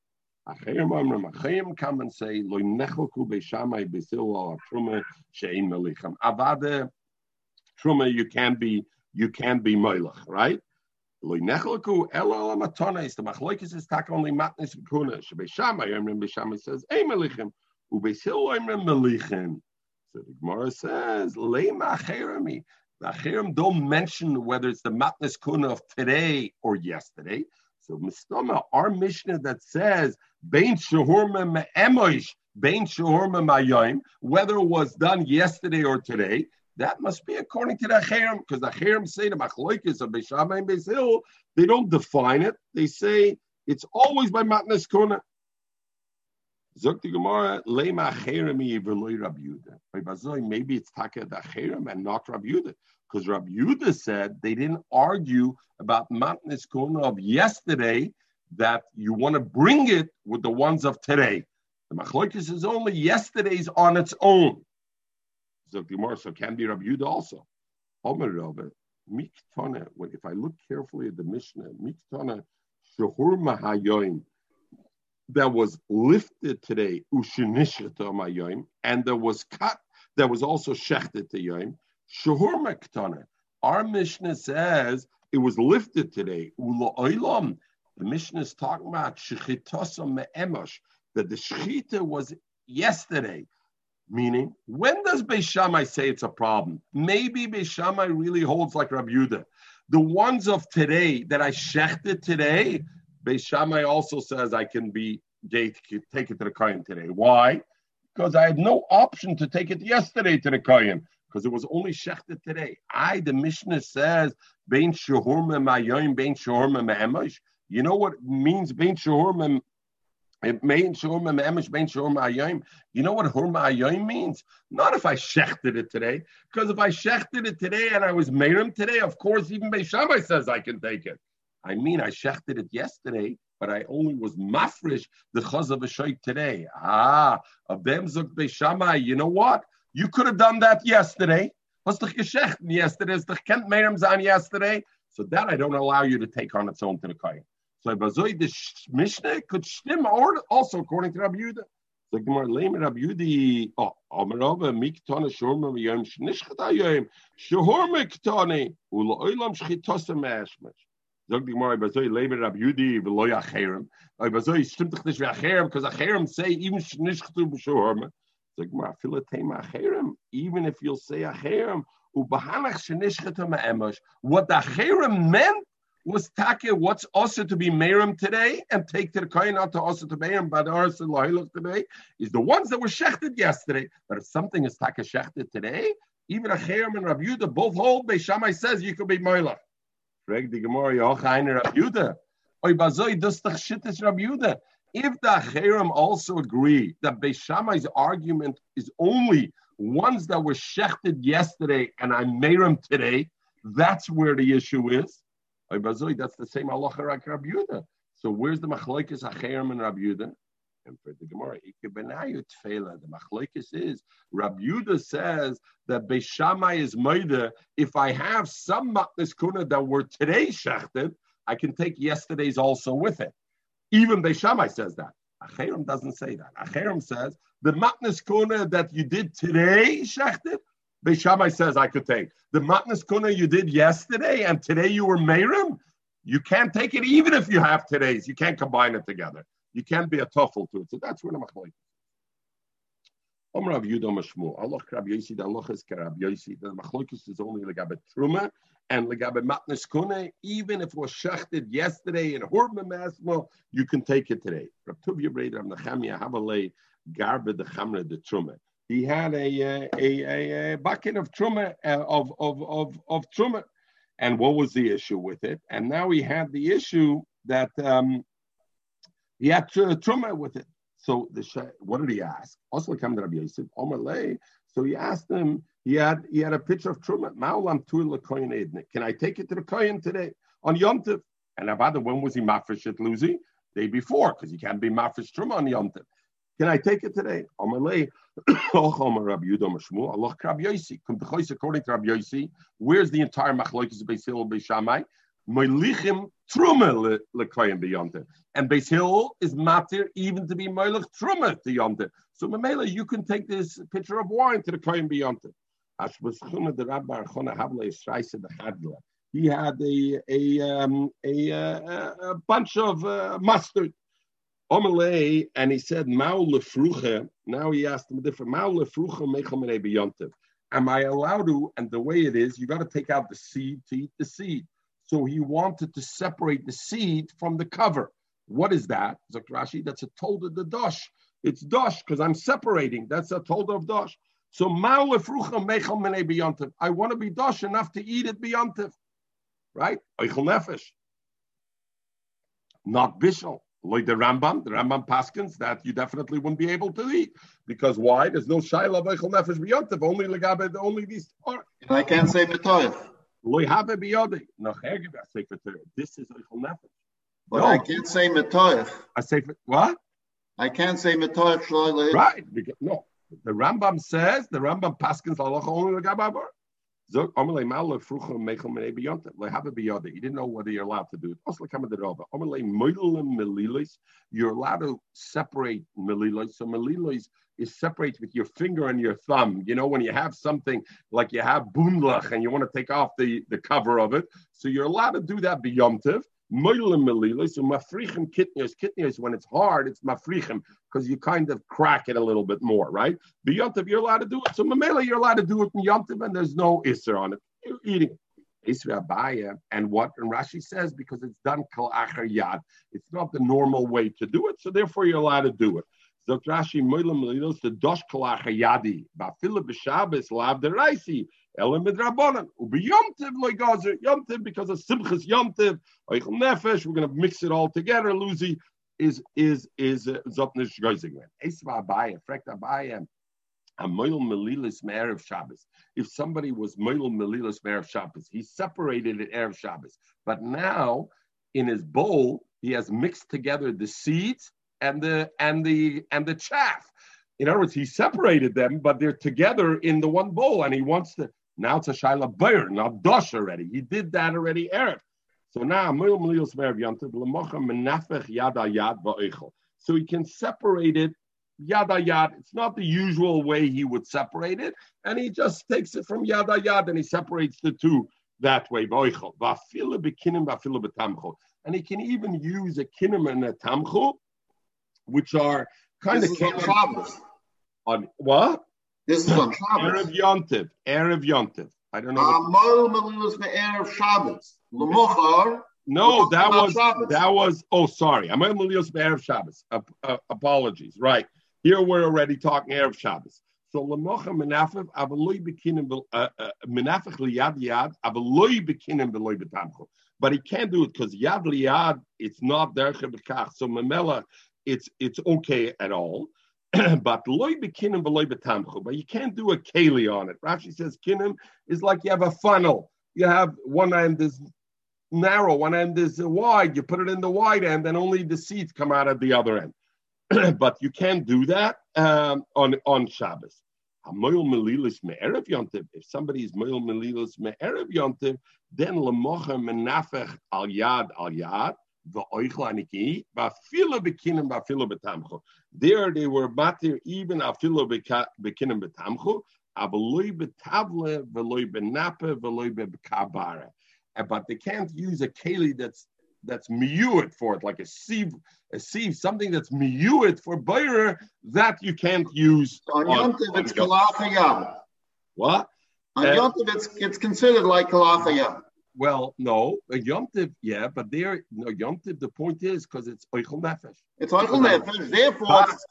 Achayim Amram, Achayim come and say, Lo nechelku Beishamai Besil al Truma she'in melichem. Avade Truma, you can't be, you can't be Moilach, right? Lo nechelku elo matones. The Machlokes is tak only matnes v'kuna. Shebeishamai, Amram Beishamai says, Ei melichem. So the Gemara says, Lema Cherami. The Cherim don't mention whether it's the Matnas Kuna of today or yesterday. So Mistama, our Mishnah that says, Bein Shahurma Me'emoish, Bein Shahurma Mayim, whether it was done yesterday or today, that must be according to the Cherim, because the Cherim say the Machloikis of Beishama and Beisil, they don't define it. They say it's always by Matnas Kuna. Zok the Gemara. Maybe it's Taka the Cherem and not Rab Yuda. Because Rab Yuda said they didn't argue about Matnis Kona of yesterday that you want to bring it with the ones of today. The Machlokes is only yesterday's on its own. Zok the Gemara, so can be Rab Yuda also. Omer Miktona, if I look carefully at the Mishnah, Miktona, Shahur Mahayoim, that was lifted today, and there was cut, that was also shechted to Yom, Shahur Mektana. Our Mishnah says it was lifted today. The Mishnah is talking about Shechitasa Me'emosh, that the Shechita was yesterday. Meaning, when does Beishamai say it's a problem? Maybe Beishamai really holds like Rabbi Yudah. The ones of today that I shechted today, Beis Shammai also says I can be take it to the Kohen today. Why? Because I had no option to take it yesterday to the Kohen because it was only shechted today. I, the Mishnah says, Bein Shehurma Mayoim, Bein Shehurma Me'emosh. You know what means bein ayim. You know what hurma ayim means? Not if I shechted it today, because if I shechted it today and I was merim today, of course even Beishamai says I can take it. I mean, I shechted it yesterday, but I only was mafresh the chaz of a shaykh today. Ah, them zuk Beishamai. You know what? You could have done that yesterday. Was the geshechten yesterday? Is the kent merim zan yesterday? So that I don't allow you to take on its own to the kain. So Bazoi the Mishnah could stim or also according to Rabbi Yehuda. So Gemara Lame Rabbi Yudi oh Amarava Miktana Shorma Yom Shnishchata Yom Shorma Ktane Ula Olam Shchitosa Mashmash. Zog Gemara Bazoi Lame Rabbi Yudi Veloy Acherem. Bazoi stimmt doch nicht wie Acherem because Acherem say even Shnishchatu B'Shorma. Zog Gemara Filatema Acherem even if you'll say Acherem Ubahanach Shnishchatu Ma'emosh. What the Acherem meant was take what's also to be Merim today and take to the Kohen out to also to be Merim Badar Lohiloch today is the ones that were shechted yesterday. But if something is take shechted today, even a Cherem and Rabbi Yudah both hold, Beishamai says you could be Moilach. Reg the Gemara Yochain Rabbi Yudah. Oy bazoi the shittis Rabbi Yudah. If the Cherem also agree that Beishamai's argument is only ones that were shechted yesterday and I made them today, that's where the issue is. That's the same halacha Rabbi Yehuda. So where's the machlokes acherim and Rabbi Yehuda? And for the Gemara, the machlokes is Rabbi Yehuda says that Beishamai is moida. If I have some matnes kuna that were today shechted, I can take yesterday's also with it. Even Beishamai says that. Acherim doesn't say that. Acherim says the matnes kuna that you did today shechted, Beishamai says I could take. The matnas kuna you did yesterday and today you were Merim, you can't take it even if you have today's. You can't combine it together. You can't be a tuffle to it. So that's where the machlok. Om Rav Yudom Shmuel. Allah Rav Yosi. The Allah is Rav Yosi. The machlokes is only legabe truma and legabe matnas kuna. Even if it was shachted yesterday in Horma Masmo, you can take it today. Rav Tuvia Breder Rav Nechemia Havalei Garbe the Chamre the Truma he had a a, a, a bucket of truma uh, of of of of truma, and what was the issue with it? And now he had the issue that um, he had truma with it. So the what did he ask? Also, came to Rabbi Yosef Omalei. So he asked him. He had he had a picture of truma. Ma'olam tuil koyin ednik. Can I take it to the koyin today on Yom Tov? And about when was he mafresh at Luzi? Day before, because he can't be mafresh truma on Yom Tov. can I take it today? Amalei, Rabbi Yudah Allah Rabbi Yosi. According to Rabbi Yosi, where's the entire machlokes of Beis Hillel Beishamai? Moilichim truma lekoyim beyonte, and Beis Hillel is matir even to be moilich truma to yonte. So Mamela, you can take this pitcher of wine to the koyim beyonte. He had a a um, a, a, a bunch of uh, mustard Omalei, and he said, Mao lefruche. Now he asked him a different Mao lefruche mechel. Am I allowed to? And the way it is, you got to take out the seed to eat the seed. So he wanted to separate the seed from the cover. What is that? Zok Rashi, that's a told of the dosh. It's dosh because I'm separating. That's a told of dosh. So. I want to be dosh enough to eat it beyontiv. Right? Eichel nefesh. Not bishul. Like the Rambam, the Rambam Paskins, that you definitely wouldn't be able to eat. Because why? There's no Shaila Veichel Nefesh B'Yontev, only Legabe, only these are. I can't say B'Toyev. Loy Habe B'Yodi. This is Veichel Nefesh. But no. I can't say Metoyev. I say, what? I can't say Metoyev Right. Because, no. The Rambam says, the Rambam Paskins, Allah only Legabe he didn't know whether you're allowed to do it. You're allowed to separate melilos. So melilos is separate with your finger and your thumb. You know, when you have something like you have bundlach and you want to take off the, the cover of it. So you're allowed to do that beyomtiv. Moilim melila, so mafrichim kitnios. Kitnios, when it's hard, it's mafrichim because you kind of crack it a little bit more, right? But yontiv, you're allowed to do it. So mamela, you're allowed to do it in yontiv, and there's no isser on it. You're eating it. And what and Rashi says because it's done kal acher yad. It's not the normal way to do it, so therefore you're allowed to do it. Zok Rashi moilim melilos the dosh kal acher yadi. Bafila b'Shabbos lav deraisi. Elam midrabanan. Ubi yomtiv loy gazer yomtiv because of simchas yomtiv. Eichel nefesh. We're going to mix it all together. Luzi is is is uh, zotnish geizigman. Esva abayim, frekt abayim. A moil melilis me'erev Shabbos. If somebody was moil melilis me'erev Shabbos, he separated it erev Shabbos. But now, in his bowl, he has mixed together the seeds and the and the and the chaff. In other words, he separated them, but they're together in the one bowl, and he wants to. Now it's a shaila bayer, not dosh already. He did that already, erev. So now, so he can separate it yada yad. It's not the usual way he would separate it, and he just takes it from yada yad and he separates the two that way. And he can even use a kinim and a tamchu, which are kind of on Shabbos. on what? This is on Shabbos. Erev. Yontiv. Erev Yontiv. I don't know. Uh, Moil Melilus Me'erev Shabbos. L'mochar. no, that was Shabbos. that was. Oh, sorry. I'm on Melios Erev Shabbos. Ap- uh, apologies. Right here, we're already talking Erev Shabbos. So lemocha menafef avaloi bekinim uh, uh, menafech liyad yad avaloi bekinim beloy betamcho. But he can't do it because yad liyad it's not derech bekach. So memela it's it's okay at all. but loy bekinim beloy betamcho. But you can't do a keli on it. Rashi says kinim is like you have a funnel. You have one end is narrow, one end is wide. You put it in the wide end, and only the seeds come out of the other end. but you can't do that um, on on Shabbos. If somebody is moil melilis me'erev yontiv, then lemocha menafech al yad al yad v'oichel aniki v'afilo bekinim v'afilo betamchu. There they were matir even afilo bekinim betamchu. Avaloi betavle v'loi benape v'loi bekabara. Uh, But they can't use a keli that's that's miyuit for it, like a sieve, a sieve, something that's miyuit for bayer that you can't use On on- Yom Tov, it's What? On Uh, Yom Tov, it's, it's considered like Kalachayam. Well, no, a Yom Tiv, yeah, but there, no, Yom Tiv, the point is because it's Oichel Nefesh. It's Eichel Nefesh, therefore it's.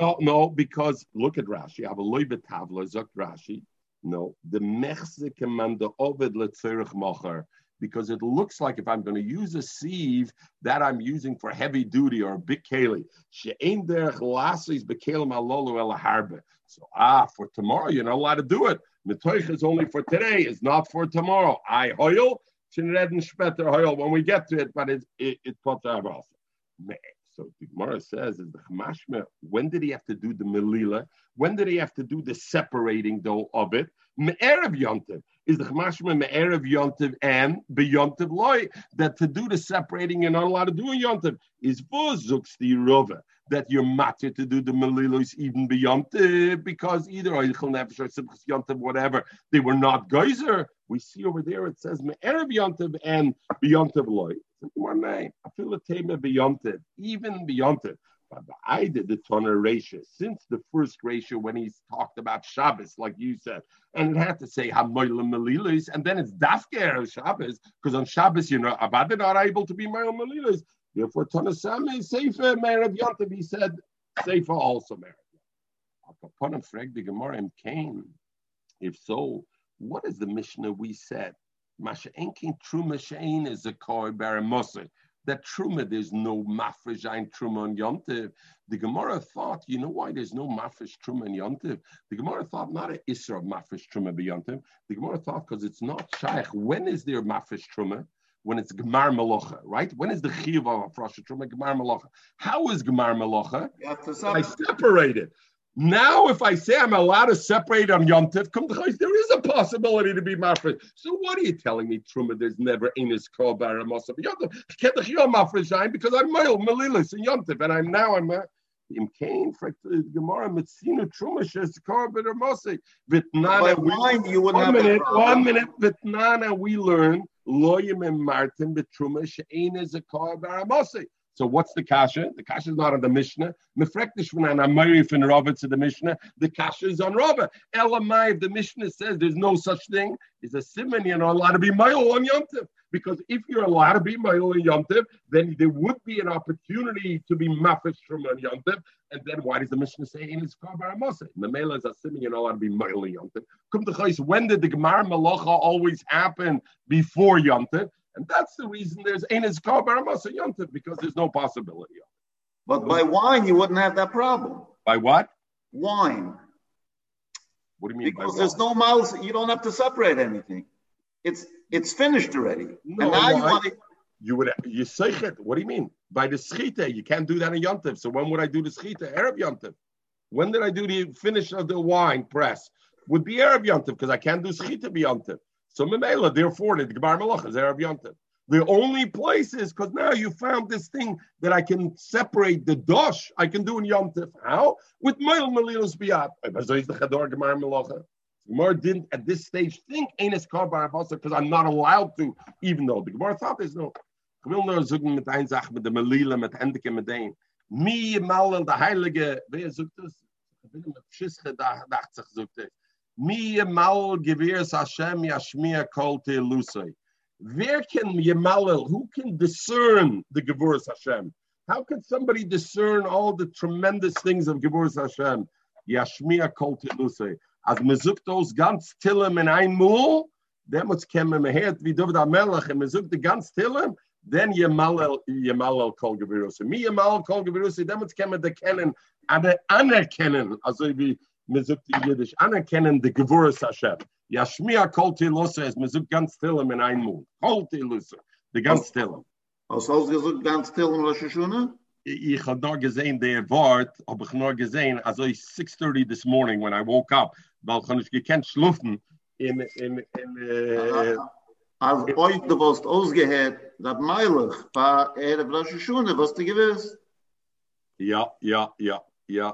No, no, because look at Rashi. I Have a loy betavla, zok Rashi. No, the mechze commander ovid letzerich mocher. Because it looks like if I'm going to use a sieve that I'm using for heavy duty or a big keli, she'ein derech lasis bekelim alolu el harbe. So ah, for tomorrow you're not allowed to do it. Metoich is only for today, is not for tomorrow. I hoil, shinreden speter hoil when we get to it, but it's it it out also. So the Gemara says is the Chamashma, when did he have to do the Melila? When did he have to do the separating though of it? Me'erev Yontiv. Is the Chamashma Me'erev Yontiv and Beyontiv Loy that to do the separating you're not allowed to do in Yontiv is Vozux the Rova that you're matter to do the Melilos even Beyontiv because either Oichel Nefesh or Simchas Yontiv, whatever, they were not geyser. We see over there it says Me'erev Yontiv and Beyontiv Loy. One name. I feel a tema beyontiv, even beyontiv. I did the toner ratio since the first ratio when he's talked about Shabbos, like you said, and it had to say Hamoilim and then it's Dafker of Shabbos, because on Shabbos, you know, Abad not able to be Moilim Melilis. Therefore, Toner Sam is Sefer Merev Yontiv. He said Sefer also Merev. Upon Freg the Cain. If so, what is the Mishnah we said? Masha Enkin Truma Shein is a koi baramosa. That Truma, there's no mafresh Truma on Yontiv. The Gemara thought, you know why there's no mafresh Truma on Yontiv? The Gemara thought not a Isra of mafresh Truma be Yontiv. The Gemara thought because it's not Shaykh. When is there mafresh Truma? When it's Gemar Malocha, right? When is the Chiv of a Frosh Truma? Gemar Malocha. How is Gemar Malocha? You have to I separate it. Now, if I say I'm allowed to separate on Yom come there is a possibility to be mafresh. So what are you telling me, Truma? There's never Enes Kol Baramosa Yom Tiv. Can't the Chiyom mafresh shine because I'm Moil Melilis in Yom Tiv, and I'm now I'm. Uh, Im Kain, the Gemara, Mitzinu Truma Shes Kol Baramosa. By Vitnana, wine, you wouldn't one minute, one minute. Vitnana, we learn Loyim and Martin Betruma Shein is a Kol Baramosa. So what's the kasha? The kasha is not on the Mishnah. Mefrektish when an Amari from Rava to the Mishnah. The kasha is on Rava. Elamai, if the Mishnah says there's no such thing, is a simon. You're not allowed to be mile on yomtiv. Because if you're allowed to be mile on yomtiv, then there would be an opportunity to be mafish from on yomtiv. And then why does the Mishnah say in his car baramasa? The mela is a simon. You're not allowed to be mile on to Chais, when did the Gemara Malacha always happen before yomtiv? And that's the reason there's Enes Kar Baramasa Yontif, because there's no possibility of it. But by wine, you wouldn't have that problem. By what? Wine. What do you mean Because by there's no mouths, you don't have to separate anything. It's it's finished already. No, and now you want to, You would you say it. What do you mean? By the schita, you can't do that in Yontif. So when would I do the schita? Arab Yontif. When did I do the finish of the wine press? Would be Arab Yontif because I can't do schita be Yontif. So Memela, therefore, the Gemara Malach is Arab Yontif. The only place is because now you found this thing that I can separate the dosh. I can do in Yom Tif. How? With Meil Melilos Biat. The Gemara Melacha. Didn't at this stage think Enes Kar Barabasa because I'm not allowed to, even though the Gemara thought there's no. Ich will nur sagen mit ein Sach, mit der Melila, mit Endike, mit dem. Mi mal der Heilige. Mi Hashem yashmiya. Where can Yemalel, who can discern the Gevurus Hashem? How can somebody discern all the tremendous things of Gevurus Hashem? Yashmiya kol telusay. As mezuktos ganz tillem in ein Mul, demut kemme mehet wie David HaMelech, and mezuk the ganz tillem, then Yemalel, Yemalel kol Gevurus. Mi Yemalel kol Gevurus, demut kemme de kennen, ane anerkennen, also wie mezuk die Yiddish, anerkennen the Gevurus Hashem. Yashmiya kol telusay, as mezuk ganz tillem in ein Mul. Kol telusay, the ganz tillem. aus ausgesucht ganz still in Rosh Hashanah. ich had not gesehen der Wort, hab ich nur gesehen, also ich 6.30 this morning when I woke up, weil ich nicht gekannt schlufen in, in, in, äh, Als euch du wirst ausgehört, dat Meilig, war er Rosh Hashanah, was du gewiss. ja, ja, ja, ja,